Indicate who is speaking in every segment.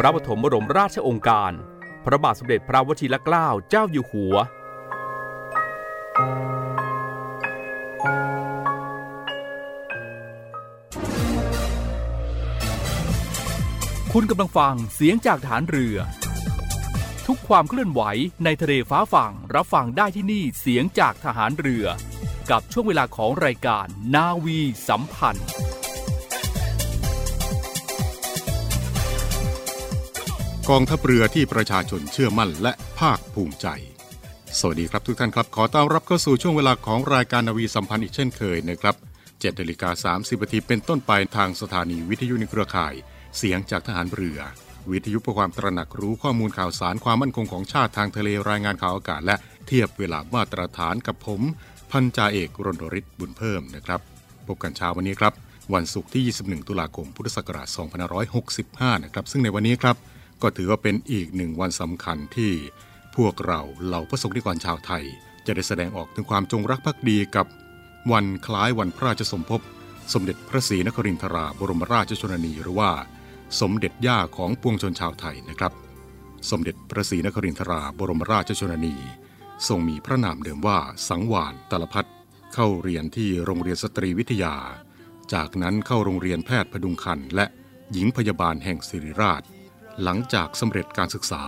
Speaker 1: พระปฐมบรมราชองค์การ พระบาทสมเด็จพระวชิรเกล้าเจ้าอยู่หัว คุณกำลังฟังเสียงจากฐานเรือ ทุกความเคลื่อนไหวในทะเลฟ้าฝั่งรับฟังได้ที่นี่เสียงจากทหารเรือ กับช่วงเวลาของรายการนาวีสัมพันธ์
Speaker 2: กองทัพเรือที่ประชาชนเชื่อมั่นและภาคภูมิใจ สวัสดีครับทุกท่านครับ ขอต้อนรับเข้าสู่ช่วงเวลาของรายการนาวีสัมพันธ์อีกเช่นเคยนะครับ7นาฬิกา30นาทีเป็นต้นไปทางสถานีวิทยุในเครือข่าย เสียงจากทหารเรือ วิทยุเพื่อความตระหนักรู้ข้อมูลข่าวสารความมั่นคงของชาติทางทะเลรายงานข่าวอากาศ และเทียบเวลามาตรฐานกับผม พันจ่าเอกรณริศบุญเพิ่มนะครับพบกันเช้าวันนี้ครับวันศุกร์ที่ 21 ตุลาคม พุทธศักราช 2565 นะครับ ซึ่งในวันนี้ครับ ก็ถือว่าเป็นอีกหนึ่งวันสำคัญที่พวกเราเหล่าพระสงฆ์นิกรชาวไทย จะได้แสดงออกถึงความจงรักภักดีกับวันคล้ายวันพระราชสมภพ สมเด็จพระศรีนครินทราบรมราชชนนีหรือว่า สมเด็จย่าของปวงชนชาวไทยนะครับ สมเด็จพระศรีนครินทราบรมราชชนนี ทรงมีพระนามเดิมว่าสังวานตลพัฒเข้าเรียนที่โรงเรียนสตรีวิทยา จากนั้นเข้าโรงเรียนแพทย์พดุงคันและหญิงพยาบาลแห่งศิริราช หลังจากสำเร็จการศึกษา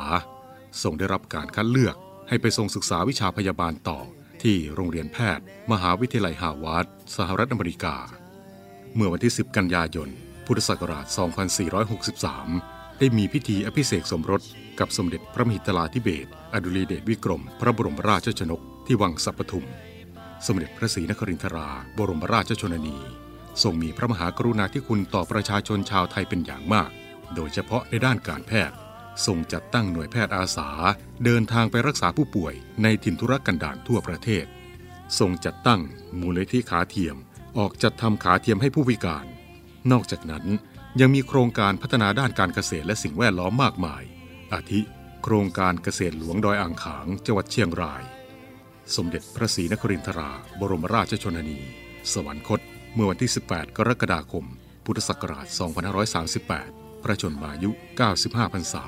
Speaker 2: ทรงได้รับการคัดเลือกให้ไปทรงศึกษาวิชาพยาบาลต่อที่โรงเรียนแพทย์ มหาวิทยาลัยฮาวาดสหรัฐอเมริกา เมื่อวันที่ 10 กันยายน พุทธศักราช 2463 ได้มีพิธีอภิเษกสมรสกับสมเด็จพระมหิตลาธิเบศอดุลีเดชวิกรม พระบรมราชชนก ที่วังสัปทุม สมเด็จพระศรีนครินทรา บรมราชชนนี ทรงมีพระมหากรุณาธิคุณต่อประชาชนชาวไทยเป็นอย่างมาก โดยเฉพาะในด้านการแพทย์ทรงจัดตั้งหน่วยแพทย์อาสา เดินทางไปรักษาผู้ป่วยในถิ่นทุรกันดารทั่วประเทศทรงจัดตั้งมูลนิธิขาเทียม ออกจัดทำขาเทียมให้ผู้พิการ นอกจากนั้นยังมีโครงการพัฒนาด้านการเกษตรและสิ่งแวดล้อมมากมาย อาทิ โครงการเกษตรหลวงดอยอ่างขางจังหวัดเชียงราย สมเด็จพระศรีนครินทรา บรมราชชนนี สวรรคต เมื่อวันที่ 18 กรกฎาคม พุทธศักราช 2538 พระชนมายุ 95พรรษา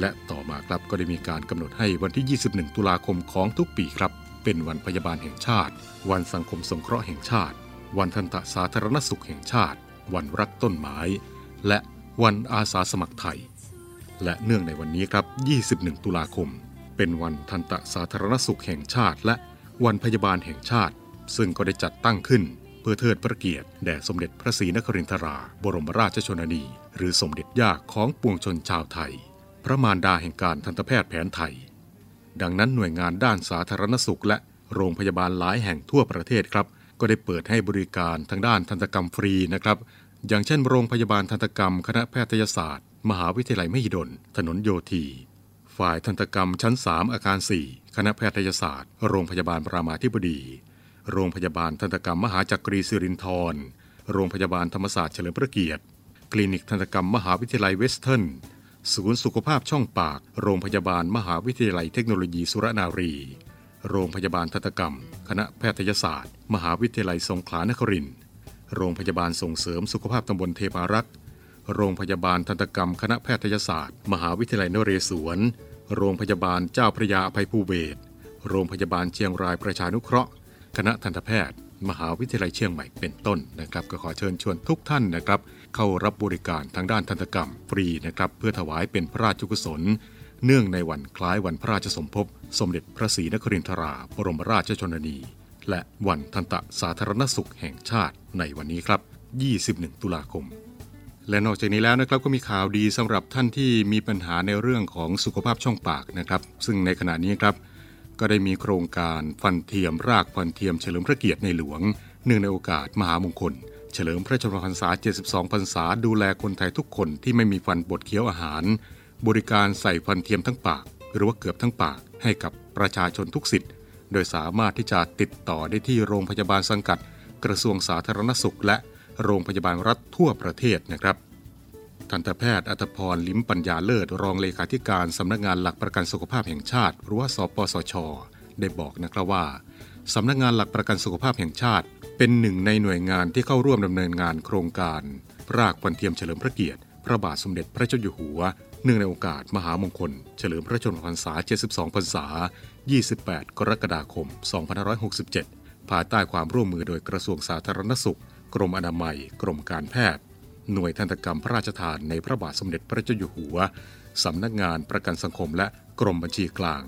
Speaker 2: และต่อมาครับก็ได้มีการกำหนดให้วันที่ 21 ตุลาคมของทุกปีครับ เป็นวันพยาบาลแห่งชาติ วันสังคมสงเคราะห์แห่งชาติ วันทันตสาธารณสุขแห่งชาติ วันรักต้นไม้ และวันอาสาสมัครไทย และเนื่องในวันนี้ครับ 21 ตุลาคม เป็นวันทันตสาธารณสุขแห่งชาติ และวันพยาบาลแห่งชาติ ซึ่งก็ได้จัดตั้งขึ้น พื่อเทิดพระเกียรติแด่สมเด็จพระศรีนครินทรา บรมราชชนนี หรือสมเด็จย่าของปวงชนชาวไทย พระมารดาแห่งการทันตแพทย์แผนไทย ดังนั้นหน่วยงานด้านสาธารณสุข และโรงพยาบาลหลายแห่งทั่วประเทศครับ ก็ได้เปิดให้บริการทางด้านทันตกรรมฟรีนะครับอย่างเช่น โรงพยาบาลทันตกรรม คณะแพทยศาสตร์ มหาวิทยาลัยมหิดล ถนนโยธี ฝ่ายทันตกรรมชั้น 3 อาคาร 4 คณะแพทยศาสตร์ โรงพยาบาลรามาธิบดี โรงพยาบาลทันตกรรมมหาจักรีสิรินธรโรงพยาบาลธรรมศาสตร์เฉลิมพระเกียรติ คลินิกทันตกรรมมหาวิทยาลัยเวสเทิร์น ศูนย์สุขภาพช่องปาก โรงพยาบาลมหาวิทยาลัยเทคโนโลยีสุรนารี โรงพยาบาลทันตกรรม คณะแพทยศาสตร์ มหาวิทยาลัยสงขลานครินทร์ โรงพยาบาลส่งเสริมสุขภาพตำบลเทพารักษ์ โรงพยาบาลทันตกรรม คณะแพทยศาสตร์ มหาวิทยาลัยนเรศวร โรงพยาบาลเจ้าพระยาอภัยภูเบศโรงพยาบาลเชียงรายประชานุเคราะห์ คณะทันตแพทย์ มหาวิทยาลัยเชียงใหม่เป็นต้นนะครับ ก็ขอเชิญชวนทุกท่านนะครับ เข้ารับบริการทางด้านทันตกรรมฟรีนะครับ เพื่อถวายเป็นพระราชกุศล เนื่องในวันคล้ายวันพระราชสมภพสมเด็จพระศรีนครินทราบรมราชชนนี และวันทันตสาธารณสุขแห่งชาติในวันนี้ครับ 21 ตุลาคมและนอกจากนี้แล้วนะครับก็มีข่าวดีสำหรับท่านที่มีปัญหาในเรื่องของสุขภาพช่องปากนะครับ ซึ่งในขณะนี้ครับ ก็ได้มีโครงการฟันเทียมรากฟันเทียมเฉลิมพระเกียรติในหลวงเนื่องในโอกาสมหามงคล เฉลิมพระชนมพรรษา 72 พรรษา ดูแลคนไทยทุกคนที่ไม่มีฟันบดเคี้ยวอาหาร บริการใส่ฟันเทียมทั้งปาก หรือว่าเกือบทั้งปากให้กับประชาชนทุกสิทธิ์ โดยสามารถที่จะติดต่อได้ที่โรงพยาบาลสังกัด กระทรวงสาธารณสุข และโรงพยาบาลรัฐทั่วประเทศนะครับ ทันตแพทย์อัตพรลิ้มปัญญาเลิศรองเลขาธิการสำนักงานหลักประกันสุขภาพแห่งชาติ หรือว่าสปสช ได้บอกนะครับว่าสำนักงานหลักประกันสุขภาพแห่งชาติ เป็นหนึ่งในหน่วยงานที่เข้าร่วมดำเนินงานโครงการ รากวันเทียมเฉลิมพระเกียรติ พระบาทสมเด็จพระเจ้าอยู่หัว เนื่องในโอกาสมหามงคล เฉลิมพระชนมพรรษา 72 พรรษา 28 กรกฎาคม 2567 ภายใต้ความร่วมมือโดยกระทรวงสาธารณสุข กรมอนามัย กรมการแพทย์ หน่วยทันตกรรมพระราชทานในพระบาทสมเด็จพระเจ้าอยู่หัว สำนักงานประกันสังคมและกรมบัญชีกลาง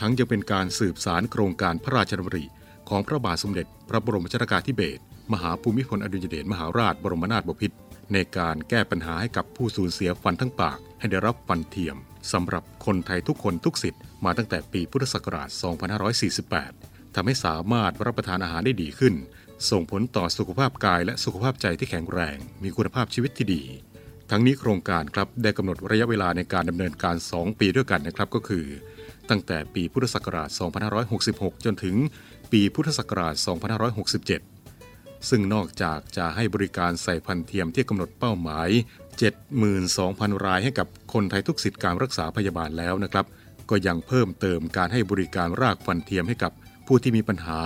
Speaker 2: ทั้งยังเป็นการสืบสารโครงการพระราชดำริของพระบาทสมเด็จ พระบรมชนกาธิเบศรมหาภูมิพลอดุลยเดชมหาราชบรมนาถบพิตรในการแก้ปัญหาให้กับผู้สูญเสียฟันทั้งปาก ให้ได้รับฟันเทียมสำหรับคนไทยทุกคนทุกสิทธิ์มาตั้งแต่ปีพุทธศักราช 2548ทำให้สามารถรับประทานอาหารได้ดีขึ้น ส่งผลต่อสุขภาพกายและสุขภาพใจที่แข็งแรง มีคุณภาพชีวิตที่ดี ทั้งนี้โครงการครับได้กำหนดระยะเวลาในการดำเนินการ 2 ปีด้วยกันนะครับก็คือ ตั้งแต่ปีพุทธศักราช 2566 จนถึงปีพุทธศักราช 2567 ซึ่งนอกจากจะให้บริการใส่พันเทียมที่กำหนดเป้าหมาย 72,000 รายให้กับคนไทยทุกสิทธิการรักษาพยาบาลแล้วนะครับ ก็ยังเพิ่มเติมการให้บริการรากฟันเทียมให้กับ ผู้ที่มีปัญหา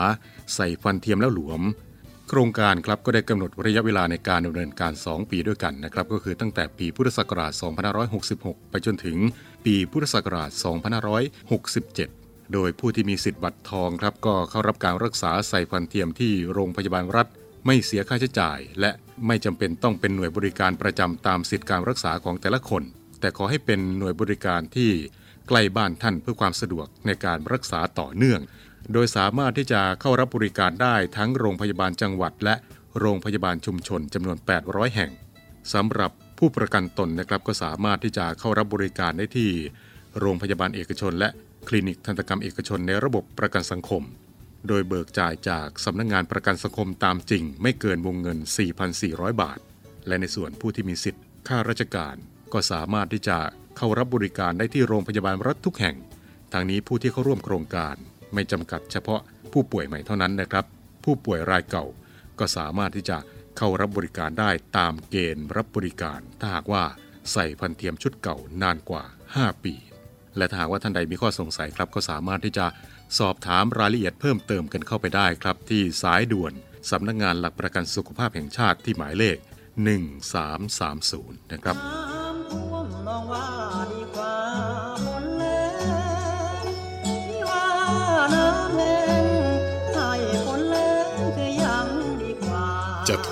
Speaker 2: ใส่ฟันเทียมแล้วหลวม โครงการครับก็ได้กำหนดระยะเวลาในการดำเนินการ 2 ปีด้วยกันนะครับก็คือตั้งแต่ปีพุทธศักราช 2566 ไปจนถึงปีพุทธศักราช 2567โดยผู้ที่มีสิทธิ์บัตรทองครับก็เข้ารับการรักษาใส่ฟันเทียมที่โรงพยาบาลรัฐ ไม่เสียค่าใช้จ่าย และไม่จำเป็นต้องเป็นหน่วยบริการประจำตามสิทธิการรักษาของแต่ละคน แต่ขอให้เป็นหน่วยบริการที่ใกล้บ้านท่านเพื่อความสะดวกในการรักษาต่อเนื่อง โดยสามารถที่จะเข้ารับบริการได้ทั้งโรงพยาบาลจังหวัด และโรงพยาบาลชุมชนจำนวน 800 แห่งสำหรับผู้ประกันตนนะครับก็สามารถที่จะเข้ารับบริการได้ที่ โรงพยาบาลเอกชน และคลินิกทันตกรรมเอกชนในระบบประกันสังคม โดยเบิกจ่ายจากสำนักงงานประกันสังคมตามจริง ไม่เกินวงเงิน 4,400 บาท และในส่วนผู้ที่มีสิทธิ์ค่าราชการ ก็สามารถที่จะเข้ารับบริการได้ที่โรงพยาบาลรัฐทุกแห่ง ทางนี้ผู้ที่เข้าร่วมโครงการ ไม่จำกัดเฉพาะผู้ป่วยใหม่เท่านั้นนะครับ ผู้ป่วยรายเก่าก็สามารถที่จะเข้ารับบริการได้ตามเกณฑ์รับบริการ ถ้าหากว่าใส่พันเทียมชุดเก่านานกว่า 5 ปี และถ้าหากว่าท่านใดมีข้อสงสัยครับ ก็สามารถที่จะสอบถามรายละเอียดเพิ่มเติมกันเข้าไปได้ครับ ที่สายด่วนสำนักงงานหลักประกันสุขภาพแห่งชาติที่หมายเลข 1330 นะครับ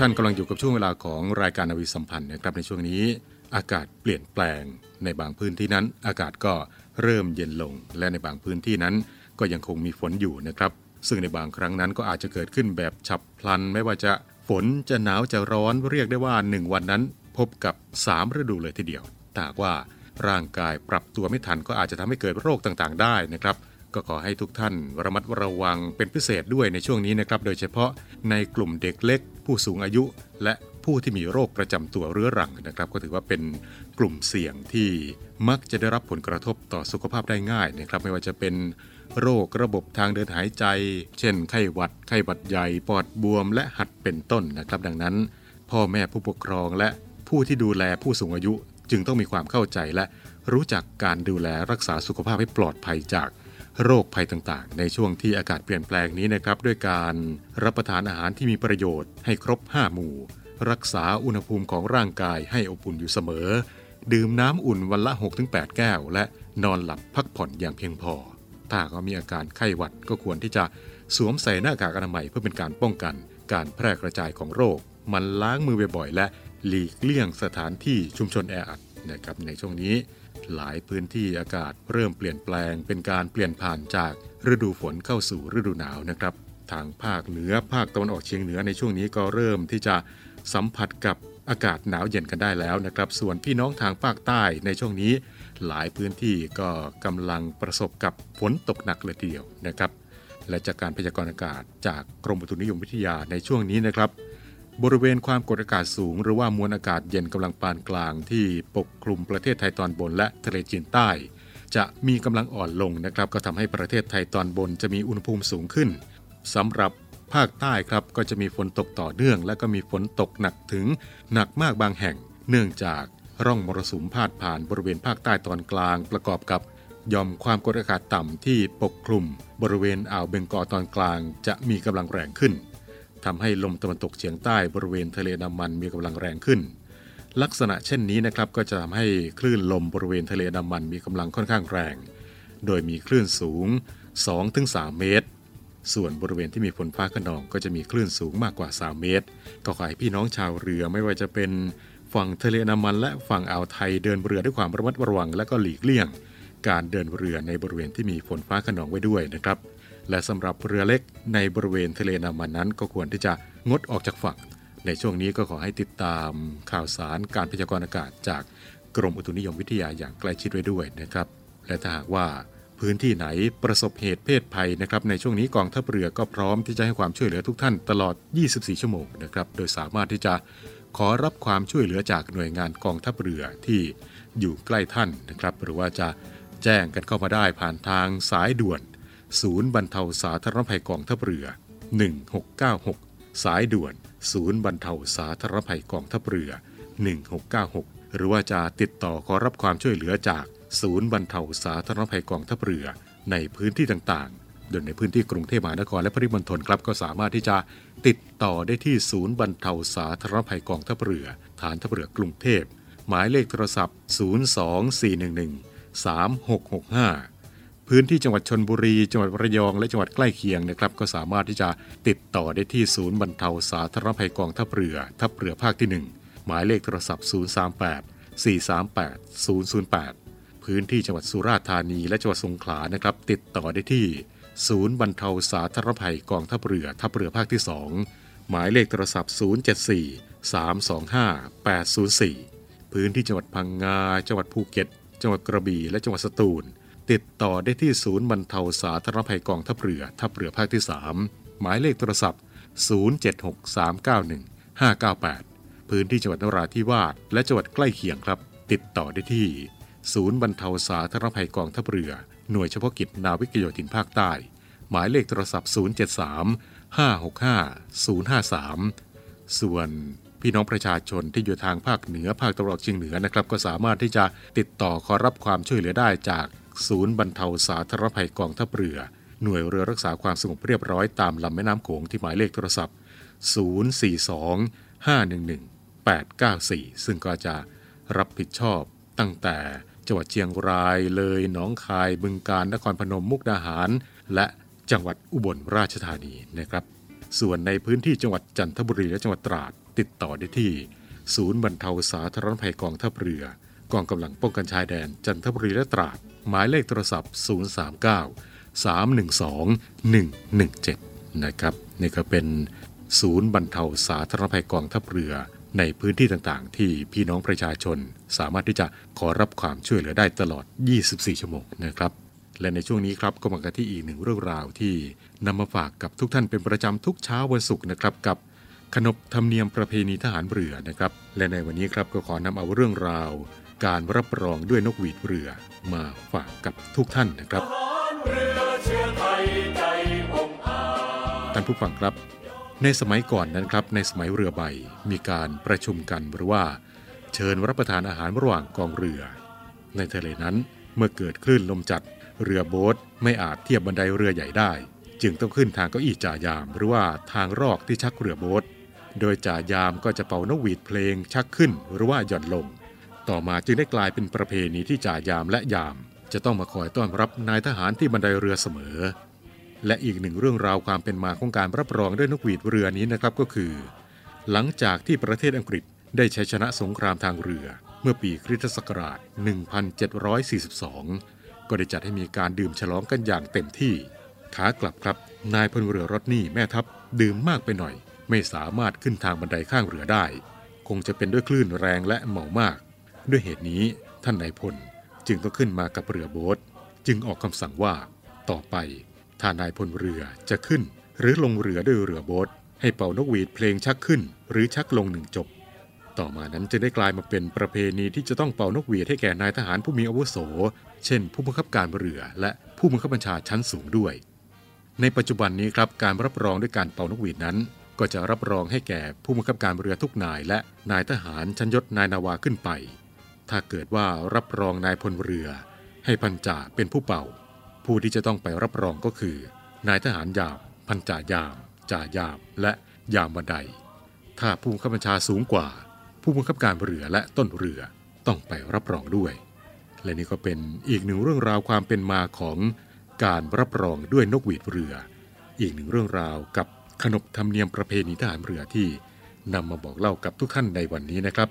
Speaker 3: ท่านกำ
Speaker 2: ลังอยู่กับช่วงเวลาของรายการนาวีสัมพันธ์นะครับในช่วงนี้ อากาศเปลี่ยนแปลงในบางพื้นที่นั้น อากาศก็เริ่มเย็นลง และในบางพื้นที่นั้น ก็ยังคงมีฝนอยู่นะครับ ซึ่งในบางครั้งนั้นก็อาจจะเกิดขึ้นแบบฉับพลัน ไม่ว่าจะฝนจะหนาวจะร้อนเรียกได้ว่า 1 วันนั้น พบกับ 3 ฤดูเลยทีเดียวแต่หาว่าร่างกายปรับตัวไม่ทันก็อาจจะทำให้เกิดโรคต่างๆ ได้นะครับ ก็ขอให้ทุกท่านระมัดระวังเป็นพิเศษด้วยในช่วงนี้นะครับ โดยเฉพาะในกลุ่มเด็กเล็ก ผู้สูงอายุ และผู้ที่มีโรคประจำตัวเรื้อรังนะครับ ก็ถือว่าเป็นกลุ่มเสี่ยงที่มักจะได้รับผลกระทบต่อสุขภาพได้ง่ายนะครับ ไม่ว่าจะเป็นโรคระบบทางเดินหายใจ เช่น ไข้หวัด ไข้หวัดใหญ่ ปอดบวม และหัดเป็นต้นนะครับ ดังนั้น พ่อแม่ผู้ปกครองและผู้ที่ดูแลผู้สูงอายุ จึงต้องมีความเข้าใจและรู้จักการดูแลรักษาสุขภาพให้ปลอดภัยจาก โรคภัยต่างๆ ในช่วงที่อากาศเปลี่ยนแปลงนี้นะครับ ด้วยการรับประทานอาหารที่มีประโยชน์ให้ครบ 5 หมู่ รักษาอุณหภูมิของร่างกายให้อบอุ่นอยู่เสมอ ดื่มน้ำอุ่นวันละ 6-8 แก้ว และนอนหลับพักผ่อนอย่างเพียงพอ ถ้าเขามีอาการไข้หวัดก็ควรที่จะสวมใส่หน้ากากอนามัยเพื่อเป็นการป้องกัน การแพร่กระจายของโรค มันล้างมือบ่อยๆและหลีกเลี่ยงสถานที่ชุมชนแออัดนะครับในช่วงนี้ หลายพื้นที่อากาศเริ่มเปลี่ยนแปลงเป็นการเปลี่ยนผ่านจากฤดูฝนเข้าสู่ฤดูหนาวนะครับ ทางภาคเหนือภาคตะวันออกเฉียงเหนือในช่วงนี้ก็เริ่มที่จะสัมผัสกับอากาศหนาวเย็นกันได้แล้วนะครับ ส่วนพี่น้องทางภาคใต้ในช่วงนี้ หลายพื้นที่ก็กำลังประสบกับฝนตกหนักเลยทีเดียวนะครับ และจากการพยากรณ์อากาศจากกรมอุตุนิยมวิทยาในช่วงนี้นะครับ บริเวณความกดอากาศสูง หรือว่ามวลอากาศเย็นกำลังปานกลางที่ปกคลุมประเทศไทยตอนบนและทะเลจีนใต้ จะมีกำลังอ่อนลงนะครับ ก็ทำให้ประเทศไทยตอนบนจะมีอุณหภูมิสูงขึ้นสำหรับภาคใต้ครับก็จะมีฝนตกต่อเนื่อง และก็มีฝนตกหนักถึงหนักมากบางแห่ง เนื่องจากร่องมรสุมพาดผ่านบริเวณภาคใต้ตอนกลาง ประกอบกับย่อมความกดอากาศต่ำที่ปกคลุม บริเวณอ่าวเบงกอลตอนกลางจะมีกำลังแรงขึ้น ทำให้ลมตะวันตกเฉียงใต้บริเวณทะเลน้ำมันมีกำลังแรงขึ้น ลักษณะเช่นนี้นะครับก็จะทำให้คลื่นลมบริเวณทะเลน้ำมันมีกำลังค่อนข้างแรง โดยมีคลื่นสูง 2-3 เมตร ส่วนบริเวณที่มีฝนฟ้าขนองก็จะมีคลื่นสูงมากกว่า 3 เมตร ก็ขอให้พี่น้องชาวเรือไม่ว่าจะเป็นฝั่งทะเลน้ำมัน และฝั่งอ่าวไทยเดินเรือด้วยความระมัดระวัง และก็หลีกเลี่ยง การเดินเรือในบริเวณที่มีฝนฟ้าขนองไว้ด้วยนะครับ และสำหรับเรือเล็กในบริเวณทะเลน้ำมันนั้น ก็ควรที่จะงดออกจากฝั่ง ในช่วงนี้ก็ขอให้ติดตามข่าวสารการพยากรณ์อากาศจากกรมอุตุนิยมวิทยาอย่างใกล้ชิดไว้ด้วยนะครับ และถ้าหากว่าพื้นที่ไหนประสบเหตุเพศภัยนะครับในช่วงนี้กองทัพเรือก็พร้อมที่จะให้ความช่วยเหลือทุกท่านตลอด 24 ชั่วโมงนะครับ โดยสามารถที่จะขอรับความช่วยเหลือจากหน่วยงานกองทัพเรือที่อยู่ใกล้ท่านนะครับ หรือว่าจะแจ้งกันเข้ามาได้ผ่านทางสายด่วน ศูนย์บรรเทาสาธารณภัยกองทัพเรือ 1696 สายด่วน ศูนย์บรรเทาสาธารณภัยกองทัพเรือ 1696 หรือว่าจะติดต่อขอรับความช่วยเหลือจากศูนย์บรรเทาสาธารณภัยกองทัพเรือ ในพื้นที่ต่างๆ โดยในพื้นที่กรุงเทพมหานครและปริมณฑลครับก็สามารถที่จะติดต่อได้ที่ศูนย์บรรเทาสาธารณภัยกองทัพเรือ ฐานทัพเรือกรุงเทพ หมายเลขโทรศัพท์ 02411 3665 พื้นที่จังหวัดชนบุรี จังหวัดระยองและจังหวัดใกล้เคียงนะครับก็สามารถที่จะติดต่อได้ที่ศูนย์บรรเทาสาธารณภัยกองทัพเรือ ทัพเรือภาคที่ 1 หมายเลขโทรศัพท์ 038 438 008 พื้นที่จังหวัดสุราษฎร์ธานีและจังหวัดสงขลานะครับติดต่อได้ที่ ศูนย์บรรเทาสาธารณภัยกองทัพเรือ ทัพเรือภาคที่ 2 หมายเลขโทรศัพท์ 074 325 804 พื้นที่จังหวัดพังงา จังหวัดภูเก็ต จังหวัดกระบี่ และจังหวัดสตูล ติดต่อได้ที่ศูนย์บรรเทาสาธารณภัยกองทัพเรือทัพเรือภาคที่ 3 หมายเลขโทรศัพท์ 076-391-598 พื้นที่จังหวัดนราธิวาสและจังหวัดใกล้เคียงครับ ติดต่อได้ที่ ศูนย์บรรเทาสาธารณภัยกองทัพเรือ หน่วยเฉพาะกิจนาวิกโยธินภาคใต้ หมายเลขโทรศัพท์ 073 565 053 ส่วนพี่น้องประชาชนที่อยู่ทางภาคเหนือภาคตะวันออกเฉียงเหนือนะครับ ก็สามารถที่จะติดต่อขอรับความช่วยเหลือได้จาก ศูนย์บรรเทาสาธารณภัยกองทัพเรือ หน่วยเรือรักษาความสงบเรียบร้อยตามลำแม่น้ำโขงที่หมายเลขโทรศัพท์ 042 511 894 ซึ่งก็จะรับผิดชอบตั้งแต่จังหวัดเชียงรายเลยหนองคายบึงกาฬนครพนมมุกดาหาร และจังหวัดอุบลราชธานีนะครับ ส่วนในพื้นที่จังหวัดจันทบุรีและจังหวัดตราด ติดต่อได้ที่ ศูนย์บรรเทาสาธารณภัยกองทัพเรือ กองกำลังป้องกันชายแดน จันทบุรีและตราด หมายเลขโทรศัพท์ 039 312 117 นะครับ นี่ก็เป็นศูนย์บรรเทาสาธารณภัยกองทัพเรือ ในพื้นที่ต่างๆ ที่พี่น้องประชาชน สามารถที่จะขอรับความช่วยเหลือได้ตลอด 24 ชั่วโมงนะครับและในช่วงนี้ครับก็มากันที่อีกหนึ่งเรื่องราวที่นำมาฝากกับทุกท่านเป็นประจำทุกเช้าวันศุกร์นะครับกับขนบธรรมเนียมประเพณีทหารเรือนะครับ และในวันนี้ครับก็ขอนำเอาเรื่องราว การรับรองด้วยนกหวีดเรือมาฝากกับทุกท่านนะครับ
Speaker 3: ทหารเรือเชื้อ
Speaker 2: ผู้ฟังครับ ในสมัยก่อนนั้นครับ ในสมัยเรือใบมีการประชุมกันหรือว่า เชิญรับประทานอาหารระหว่างกองเรือ ในทะเลนั้นเมื่อเกิดคลื่นลมจัดเรือโบ๊ทไม่อาจเทียบบันไดเรือใหญ่ได้ จึงต้องขึ้นทางเก้าอี้จ่ายาม หรือว่าทางรอกที่ชักเรือโบ๊ทโดยจ่ายามก็จะเป่านกหวีดเพลงชักขึ้นหรือว่าหย่อนลง ต่อมาจึงได้กลายเป็นประเพณีที่จ่ายามและยาม จะต้องมาคอยต้อนรับนายทหารที่บันไดเรือเสมอ และอีกหนึ่งเรื่องราวความเป็นมาของการรับรองด้วยนกหวีดเรือนี้นะครับก็คือ หลังจากที่ประเทศอังกฤษได้ชัยชนะสงครามทางเรือ เมื่อปีคริสตศักราช 1742 ก็ได้จัดให้มีการดื่มฉลองกันอย่างเต็มที่ ขากลับครับ นายพลเรือรถนี่แม่ทัพดื่มมากไปหน่อย ไม่สามารถขึ้นทางบันไดข้างเรือได้ คงจะเป็นด้วยคลื่นแรงและเมามาก ด้วยเหตุนี้ท่านนายพลจึงต้องขึ้นมากับเรือโบ๊ทจึงออกคำสั่งว่า ต่อไป ถ้านายพลเรือจะขึ้น หรือลงเรือด้วยเรือโบ๊ทให้เป่านกหวีดเพลงชักขึ้น หรือชักลงหนึ่งจบ ต่อมานั้นจึงได้กลายมาเป็นประเพณีที่จะต้องเป่านกหวีดให้แก่นายทหารผู้มีอาวุโส เช่น ผู้บังคับการเรือและผู้บังคับบัญชาชั้นสูงด้วย ในปัจจุบันนี้ครับการรับรองด้วยการเป่านกหวีดนั้น ก็จะรับรองให้แก่ผู้บังคับการเรือทุกนาย และนายทหารชั้นยศนายนาวาขึ้นไป ถ้าเกิดว่ารับรองนายพลเรือ ให้พันจ่าเป็นผู้เป่า ผู้ที่จะต้องไปรับรองก็คือ นายทหารยาม พันจ่ายาม จ่ายาม และยามบันได ถ้าผู้บังคับบัญชาสูงกว่า ผู้บังคับการเรือและต้นเรือต้องไปรับรองด้วย และนี่ก็เป็นอีกหนึ่งเรื่องราวความเป็นมาของการรับรองด้วยนกหวีดเรือ อีกหนึ่งเรื่องราวกับขนบธรรมเนียมประเพณีทหารเรือที่นำมาบอกเล่ากับทุกท่านในวันนี้นะครับ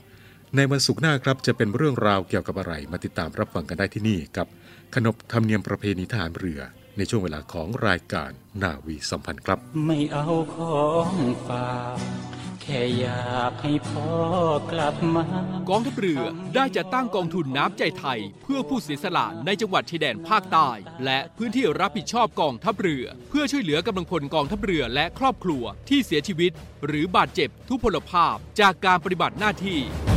Speaker 2: ในวันศุกร์หน้าครับจะเป็นเรื่องราวเกี่ยวกับอะไร มาติดตามรับฟังกันได้ที่นี่กับขนบธรรมเนียมประเพณีทหารเรือ ในช่วงเวลาของรายการนาวีสัมพันธ์ครับ
Speaker 4: ไม่เอาของฝากแค่อยากให้พ่อกลับมา
Speaker 1: กองทัพเรือได้จัดตั้งกองทุนน้ำใจไทย เพื่อผู้เสียสละในจังหวัดชายแดนภาคใต้และพื้นที่รับผิดชอบกองทัพเรือ เพื่อช่วยเหลือกำลังพลกองทัพเรือและครอบครัวที่เสียชีวิต หรือบาดเจ็บทุพพลภาพจากการปฏิบัติหน้าที่ข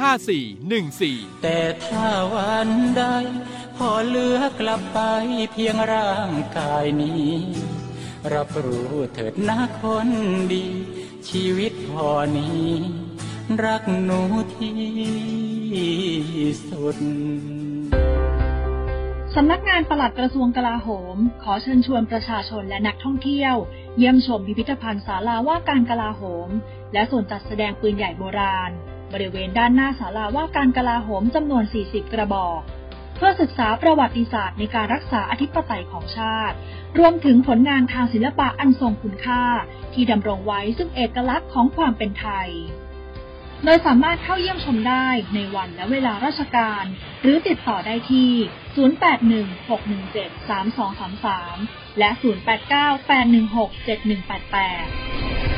Speaker 1: 5414
Speaker 4: แต่ถ้าวันใดพอเหลือกลับไปเพียงร่างกายนี้ รับรู้เถิดนะคนดี ชีวิตพอนี้ รักหนูที่สุด
Speaker 5: สำนักงานปลัดกระทรวงกลาโหม ขอเชิญชวนประชาชนและนักท่องเที่ยว เยี่ยมชมพิพิธภัณฑ์ศาลาว่าการกลาโหม และส่วนจัดแสดงปืนใหญ่โบราณ บริเวณด้านหน้าศาลาว่าการกลาโหมจำนวน 40 กระบอก เพื่อศึกษาประวัติศาสตร์ในการรักษาอธิปไตยของชาติ รวมถึงผลงานทางศิลปะอันทรงคุณค่า ที่ดำรงไว้ซึ่งเอกลักษณ์ของความเป็นไทย โดยสามารถเข้าเยี่ยมชมได้ในวันและเวลาราชการ หรือติดต่อได้ที่ 0816173233 และ 0898167188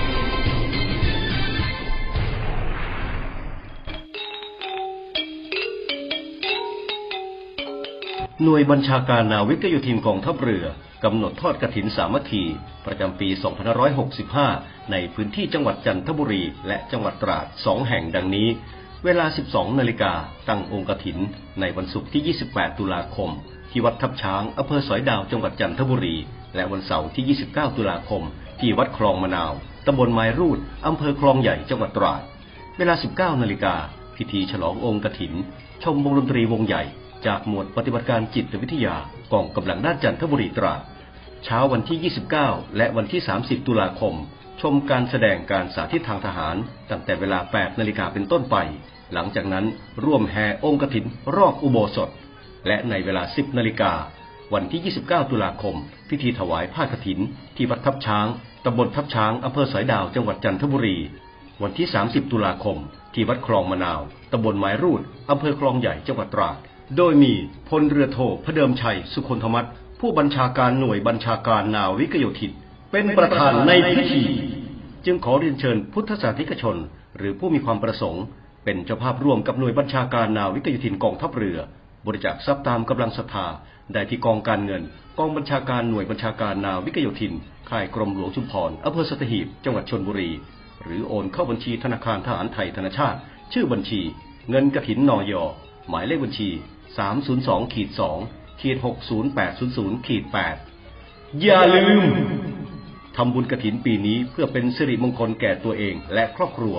Speaker 6: หน่วยบัญชาการนาวิกโยธินกองทัพเรือกำหนดทอดกระถินสามัคคี ประจำปี 2565 ในพื้นที่จังหวัดจันทบุรี และจังหวัดตราดสองแห่งดังนี้ เวลา 12 นาฬิกาตั้งองค์กระถิน ในวันศุกร์ที่ 28 ตุลาคม ที่วัดทับช้างอำเภอสอยดาวจังหวัดจันทบุรี และวันเสาร์ที่ 29 ตุลาคม ที่วัดคลองมะนาวตำบลไม้รูดอำเภอคลองใหญ่จังหวัดตราด เวลา 19 นาฬิกาพิธีฉลององค์กฐิน ชมวงดนตรีวงใหญ่ จากหมวดปฏิบัติการจิตวิทยากองกำลังด้านจันทบุรีตราเช้าวันที่ 29 และวันที่ 30 ตุลาคม ชมการแสดงการสาธิตทางทหาร ตั้งแต่เวลา 8 นาฬิกาเป็นต้นไป หลังจากนั้นร่วมแห่องค์กฐินรอบอุโบสถ และในเวลา 10 นาฬิกา วันที่ 29 ตุลาคม พิธีถวายผ้ากฐิน ที่วัดทับช้างตำบลทับช้างอำเภอสอยดาวจังหวัดจันทบุรี วันที่ 30 ตุลาคม ที่วัดคลองมะนาวตำบลไม้รูดอำเภอคลองใหญ่จังหวัดตราด โดยมีพลเรือโทพระเดิมชัยสุคนธรรมัตผู้บัญชาการหน่วยบัญชาการนาวิกโยธินเป็นประธานในพิธี จึงขอเรียนเชิญพุทธศาสนิกชน หรือผู้มีความประสงค์ เป็นเจ้าภาพร่วมกับหน่วยบัญชาการนาวิกโยธินกองทัพเรือ บริจาคทรัพย์ตามกำลังศรัทธาได้ที่กองการเงิน กองบัญชาการหน่วยบัญชาการนาวิกโยธินค่ายกรมหลวงชุมพรอำเภอสตหีบจังหวัดชนบุรี หรือโอนเข้าบัญชีธนาคารทหารไทยธนชาติ ชื่อบัญชี เงินกระถินนอยหมายเลขบัญชี 302ขีด2ขีด60800ขีด8อย่าลืมทำบุญกระถินปีนี้เพื่อเป็นสิริมงคลแก่ตัวเองและครอบครัว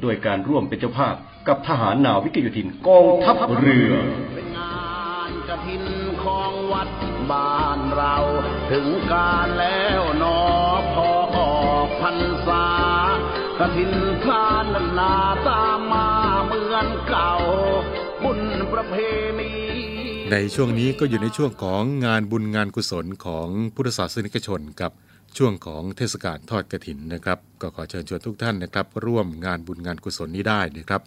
Speaker 6: โดยการร่วมเป็นเจ้าภาพกับทหารนาวิกโยธินกองทัพเรือ
Speaker 7: เป็นงานกระถินของวัดบ้านเรา ถึงการแล้วหนอพอออกพรรษากระถินทานนันนาตามมาเหมือนเก่า บุญประเพณี
Speaker 2: ในช่วงนี้ก็อยู่ในช่วงของงานบุญงานกุศลของพุทธศาสนิกชนกับช่วงของเทศกาลทอดกระถินนะครับ ก็ขอเชิญชวนทุกท่านนะครับ ร่วมงานบุญงานกุศลนี้ได้นะครับ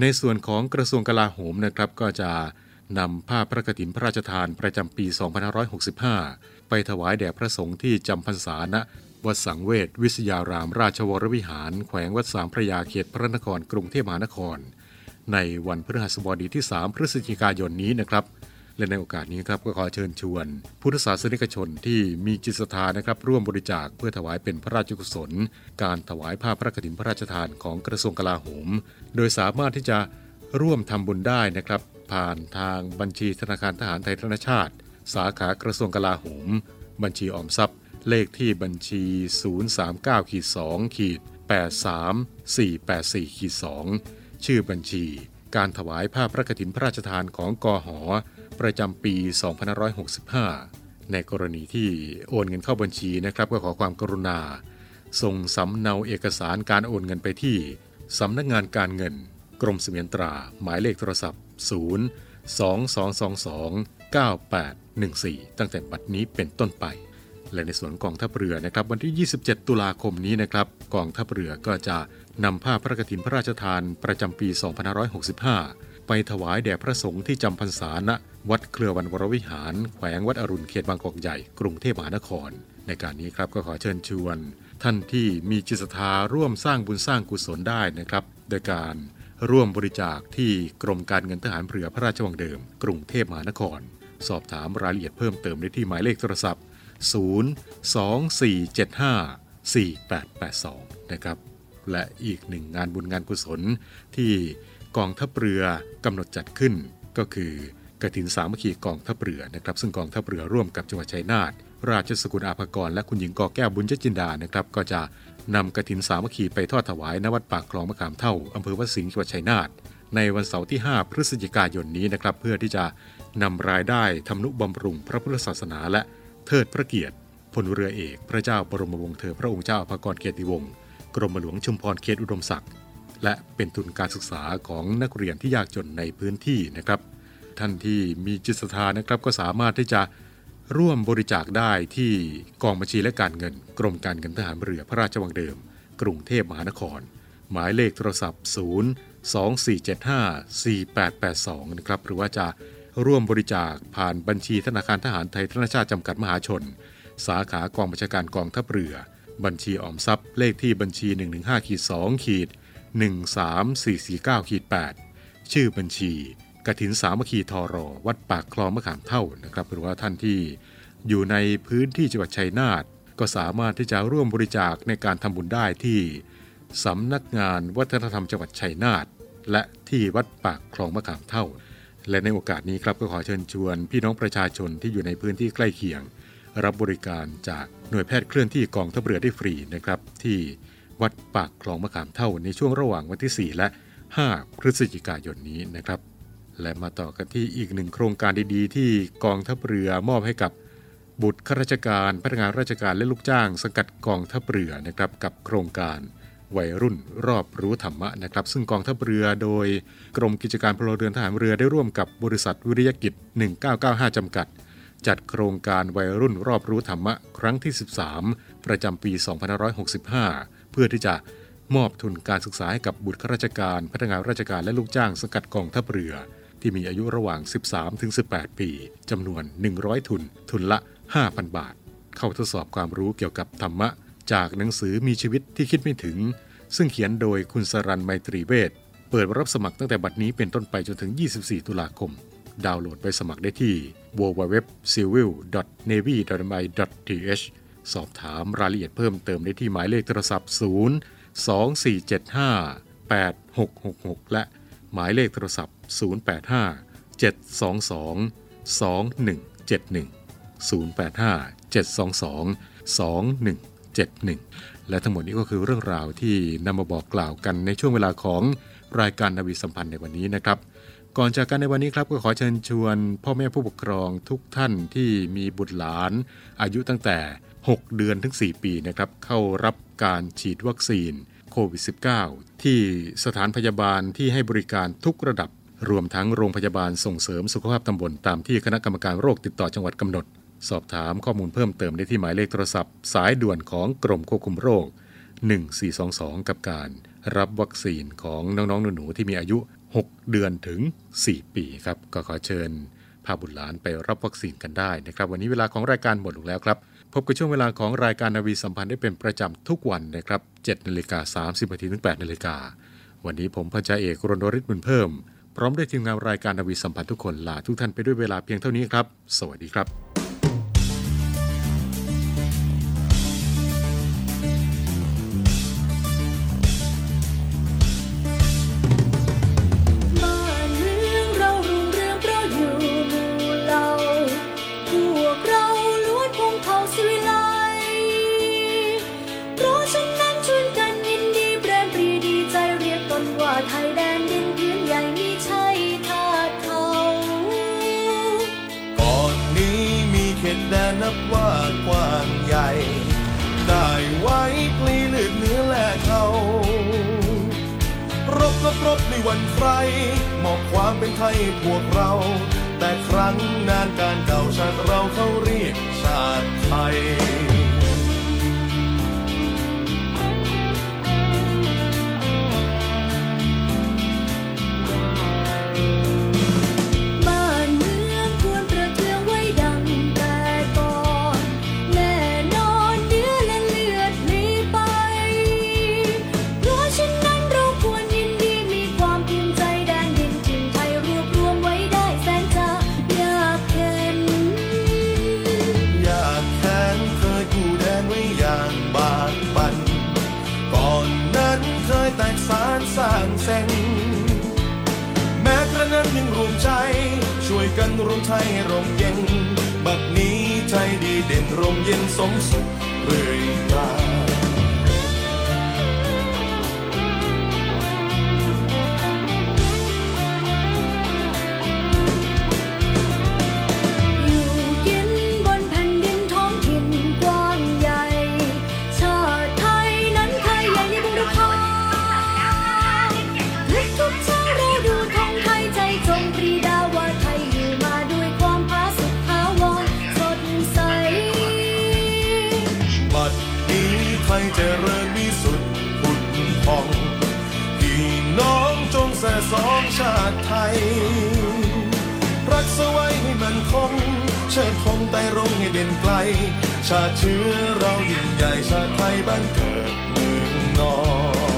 Speaker 2: ในส่วนของกระทรวงกลาโหมนะครับ ก็จะนำผ้าพระกฐินพระราชทานประจำปี 2565 ไปถวายแด่พระสงฆ์ที่จำพรรษาณวัดสังเวชวิทยารามราชวรวิหาร แขวงวัดสามพระยาเขตพระนครกรุงเทพมหานคร ในวันพฤหัสบดีที่ 3 พฤศจิกายนนี้นะครับ และในโอกาสนี้ครับก็ขอเชิญชวน พุทธศาสนิกชนที่มีจิตศรัทธานะครับ ร่วมบริจาคเพื่อถวายเป็นพระราชกุศล การถวายผ้าพระกฐินพระราชทานของกระทรวงกลาโหม โดยสามารถที่จะร่วมทำบุญได้นะครับ ผ่านทางบัญชีธนาคารทหารไทยธนชาติ สาขากระทรวงกลาโหม บัญชีออมทรัพย์ เลขที่บัญชี 039ขีด2ขีด83484ขีด2ชื่อบัญชี การถวายผ้าพระกฐินพระราชทานของกอหอ ประจำปี 2565 ในกรณีที่โอนเงินเข้าบัญชีนะครับก็ขอความกรุณา ส่งสำเนาเอกสารการโอนเงินไปที่สำนักงานการเงิน กรมสมียนตรา หมายเลขโทรศัพท์ 0 2 2 2 2 9 8 1 4 ตั้งแต่บัดนี้เป็นต้นไป และในส่วนกองทัพเรือนะครับ วันที่ 27 ตุลาคมนี้นะครับกองทัพเรือก็จะนำผ้าพระกฐินพระราชทานประจำปี 2565 ไปถวายแด่พระสงฆ์ที่จำพรรษาณ วัดเครือวันวรวิหาร แขวงวัดอรุณเขตบางกอกใหญ่ กรุงเทพมหานคร ในการนี้ครับก็ขอเชิญชวน ท่านที่มีจิตศรัทธาร่วมสร้างบุญสร้างกุศลได้นะครับโดยการร่วมบริจาคที่กรมการเงินทหารเรือพระราชวังเดิม กรุงเทพมหานคร สอบถามรายละเอียดเพิ่มเติมได้ที่หมายเลขโทรศัพท์ 024754882 นะครับ และอีกหนึ่งงานบุญงานกุศลที่กองทัพเรือกำหนดจัดขึ้นก็คือ กฐินสามัคคีกองทัพเรือนะครับ ซึ่งกองทัพเรือร่วมกับจังหวัดชัยนาทราชสกุลอาภากรและคุณหญิงกอแก้วบุญยจินดานะครับ ก็จะนำกฐินสามัคคีไปทอดถวายณวัดปากคลองมะขามเท่าอำเภอวัดสิงห์จังหวัดชัยนาทในวันเสาร์ที่ 5 พฤศจิกายนนี้นะครับเพื่อที่จะนำรายได้ทำนุบำรุงพระพุทธศาสนา และเทิดพระเกียรติพลเรือเอก พระเจ้าบรมวงศ์เธอพระองค์เจ้าอภากรเกียรติวงศ์กรมหลวงชุมพรเขตอุดมศักดิ์และเป็นทุนการศึกษาของนักเรียนที่ยากจนในพื้นที่นะครับ ท่านที่มีจิตศรัทธานะครับก็สามารถที่จะร่วมบริจาคได้ที่กองบัญชีและการเงิน กรมการเงินทหารเรือพระราชวังเดิม กรุงเทพมหานคร หมายเลขโทรศัพท์ 0 2475 4882 นะครับหรือว่าจะร่วมบริจาคผ่านบัญชีธนาคารทหารไทยธนชาติจำกัดมหาชน สาขากองบัญชาการกองทัพเรือ บัญชีออมทรัพย์ เลขที่บัญชี 115ขีด2ขีด13449ขีด8ชื่อบัญชี กฐินสามัคคีทอรอ วัดปากคลองมะขามเท่านะครับหรือว่าท่านที่อยู่ในพื้นที่จังหวัดชัยนาทก็สามารถที่จะร่วมบริจาคในการทำบุญได้ที่สำนักงานวัฒนธรรมจังหวัดชัยนาทและที่วัดปากคลองมะขามเท่า และในโอกาสนี้ครับก็ขอเชิญชวน พี่น้องประชาชนที่อยู่ในพื้นที่ใกล้เคียง รับบริการจากหน่วยแพทย์เคลื่อนที่กองทัพเรือได้ฟรีนะครับที่วัดปากคลองมะขามเท่า ในช่วงระหว่างวันที่ 4 และ 5 พฤศจิกายนนี้นะครับ และมาต่อกันที่อีกหนึ่งโครงการดีๆ ที่กองทัพเรือมอบให้กับบุตรข้าราชการพนักงานราชการและลูกจ้างสังกัดกองทัพเรือนะครับกับโครงการวัยรุ่นรอบรู้ธรรมะนะครับ ซึ่งกองทัพเรือโดยกรมกิจการพลเรือนทหารเรือได้ร่วมกับบริษัทวิริยกิจ 1995 จำกัด จัดโครงการวัยรุ่นรอบรู้ธรรมะ ครั้งที่ 13 ประจำปี 2565 เพื่อที่จะมอบทุนการศึกษาให้กับบุตรข้าราชการพนักงานราชการและลูกจ้างสังกัดกองทัพเรือ ที่มีอายุระหว่าง 13-18 ปีจำนวน 100 ทุน ทุนละ 5,000 บาท เข้าทดสอบความรู้เกี่ยวกับธรรมะ จากหนังสือมีชีวิตที่คิดไม่ถึง ซึ่งเขียนโดยคุณสรันไมตรีเวทเปิดรับสมัครตั้งแต่บัดนี้เป็นต้นไปจนถึง 24 ตุลาคม ดาวน์โหลดไปสมัครได้ที่ www.civil.navy.mi.th สอบถามรายละเอียดเพิ่มเติมได้ที่หมายเลขโทรศัพท์ 0 2475 8666 และหมายเลขโทรศัพท์ 085 722 2171 085 722 2171 และทั้งหมดนี้ก็คือเรื่องราวที่นำมาบอกกล่าวกันในช่วงเวลาของรายการนาวีสัมพันธ์ในวันนี้นะครับ ก่อนจากกันในวันนี้ครับก็ขอเชิญชวนพ่อแม่ผู้ปกครองทุกท่านที่มีบุตรหลาน อายุตั้งแต่ 6 เดือนถึง 4 ปีนะครับเข้ารับการฉีดวัคซีนโควิด -19 ที่สถานพยาบาลที่ให้บริการทุกระดับ รวมทั้งโรงพยาบาลส่งเสริมสุขภาพตำบลตามที่คณะกรรมการโรคติดต่อจังหวัดกำหนด สอบถามข้อมูลเพิ่มเติมได้ที่หมายเลขโทรศัพท์ สายด่วนของกรมควบคุมโรค 1422 กับการรับวัคซีนของน้องๆหนูๆที่มีอายุ 6 เดือนถึง 4 ปีครับ ก็ขอเชิญพาบุตรหลานไปรับวัคซีนกันได้นะครับ วันนี้เวลาของรายการหมดลงแล้วครับ พบกับช่วงเวลาของรายการนาวีสัมพันธ์ได้เป็นประจำทุกวันนะครับ7นาฬิกา30นาทีถึง8นาฬิกาวันนี้ผมพันจ่าเอกรณริศบุญเพิ่ม พร้อมด้วยทีมงานรายการนาวีสัมพันธ์ทุกคนลาทุกท่านไปด้วยเวลาเพียงเท่านี้ครับ สวัสดีครับ
Speaker 8: ริญ
Speaker 9: มี
Speaker 8: สุ
Speaker 9: ด
Speaker 8: ผุดพอ
Speaker 9: งพี่น้องจงแส่สองชาติไทย รักสไว้ให้มันคงเชิดคงไต่รงให้เด่นไกล ชาติเชื้อเรายิ่งใหญ่ชาติไทยบ้านเกิดเมืองนอน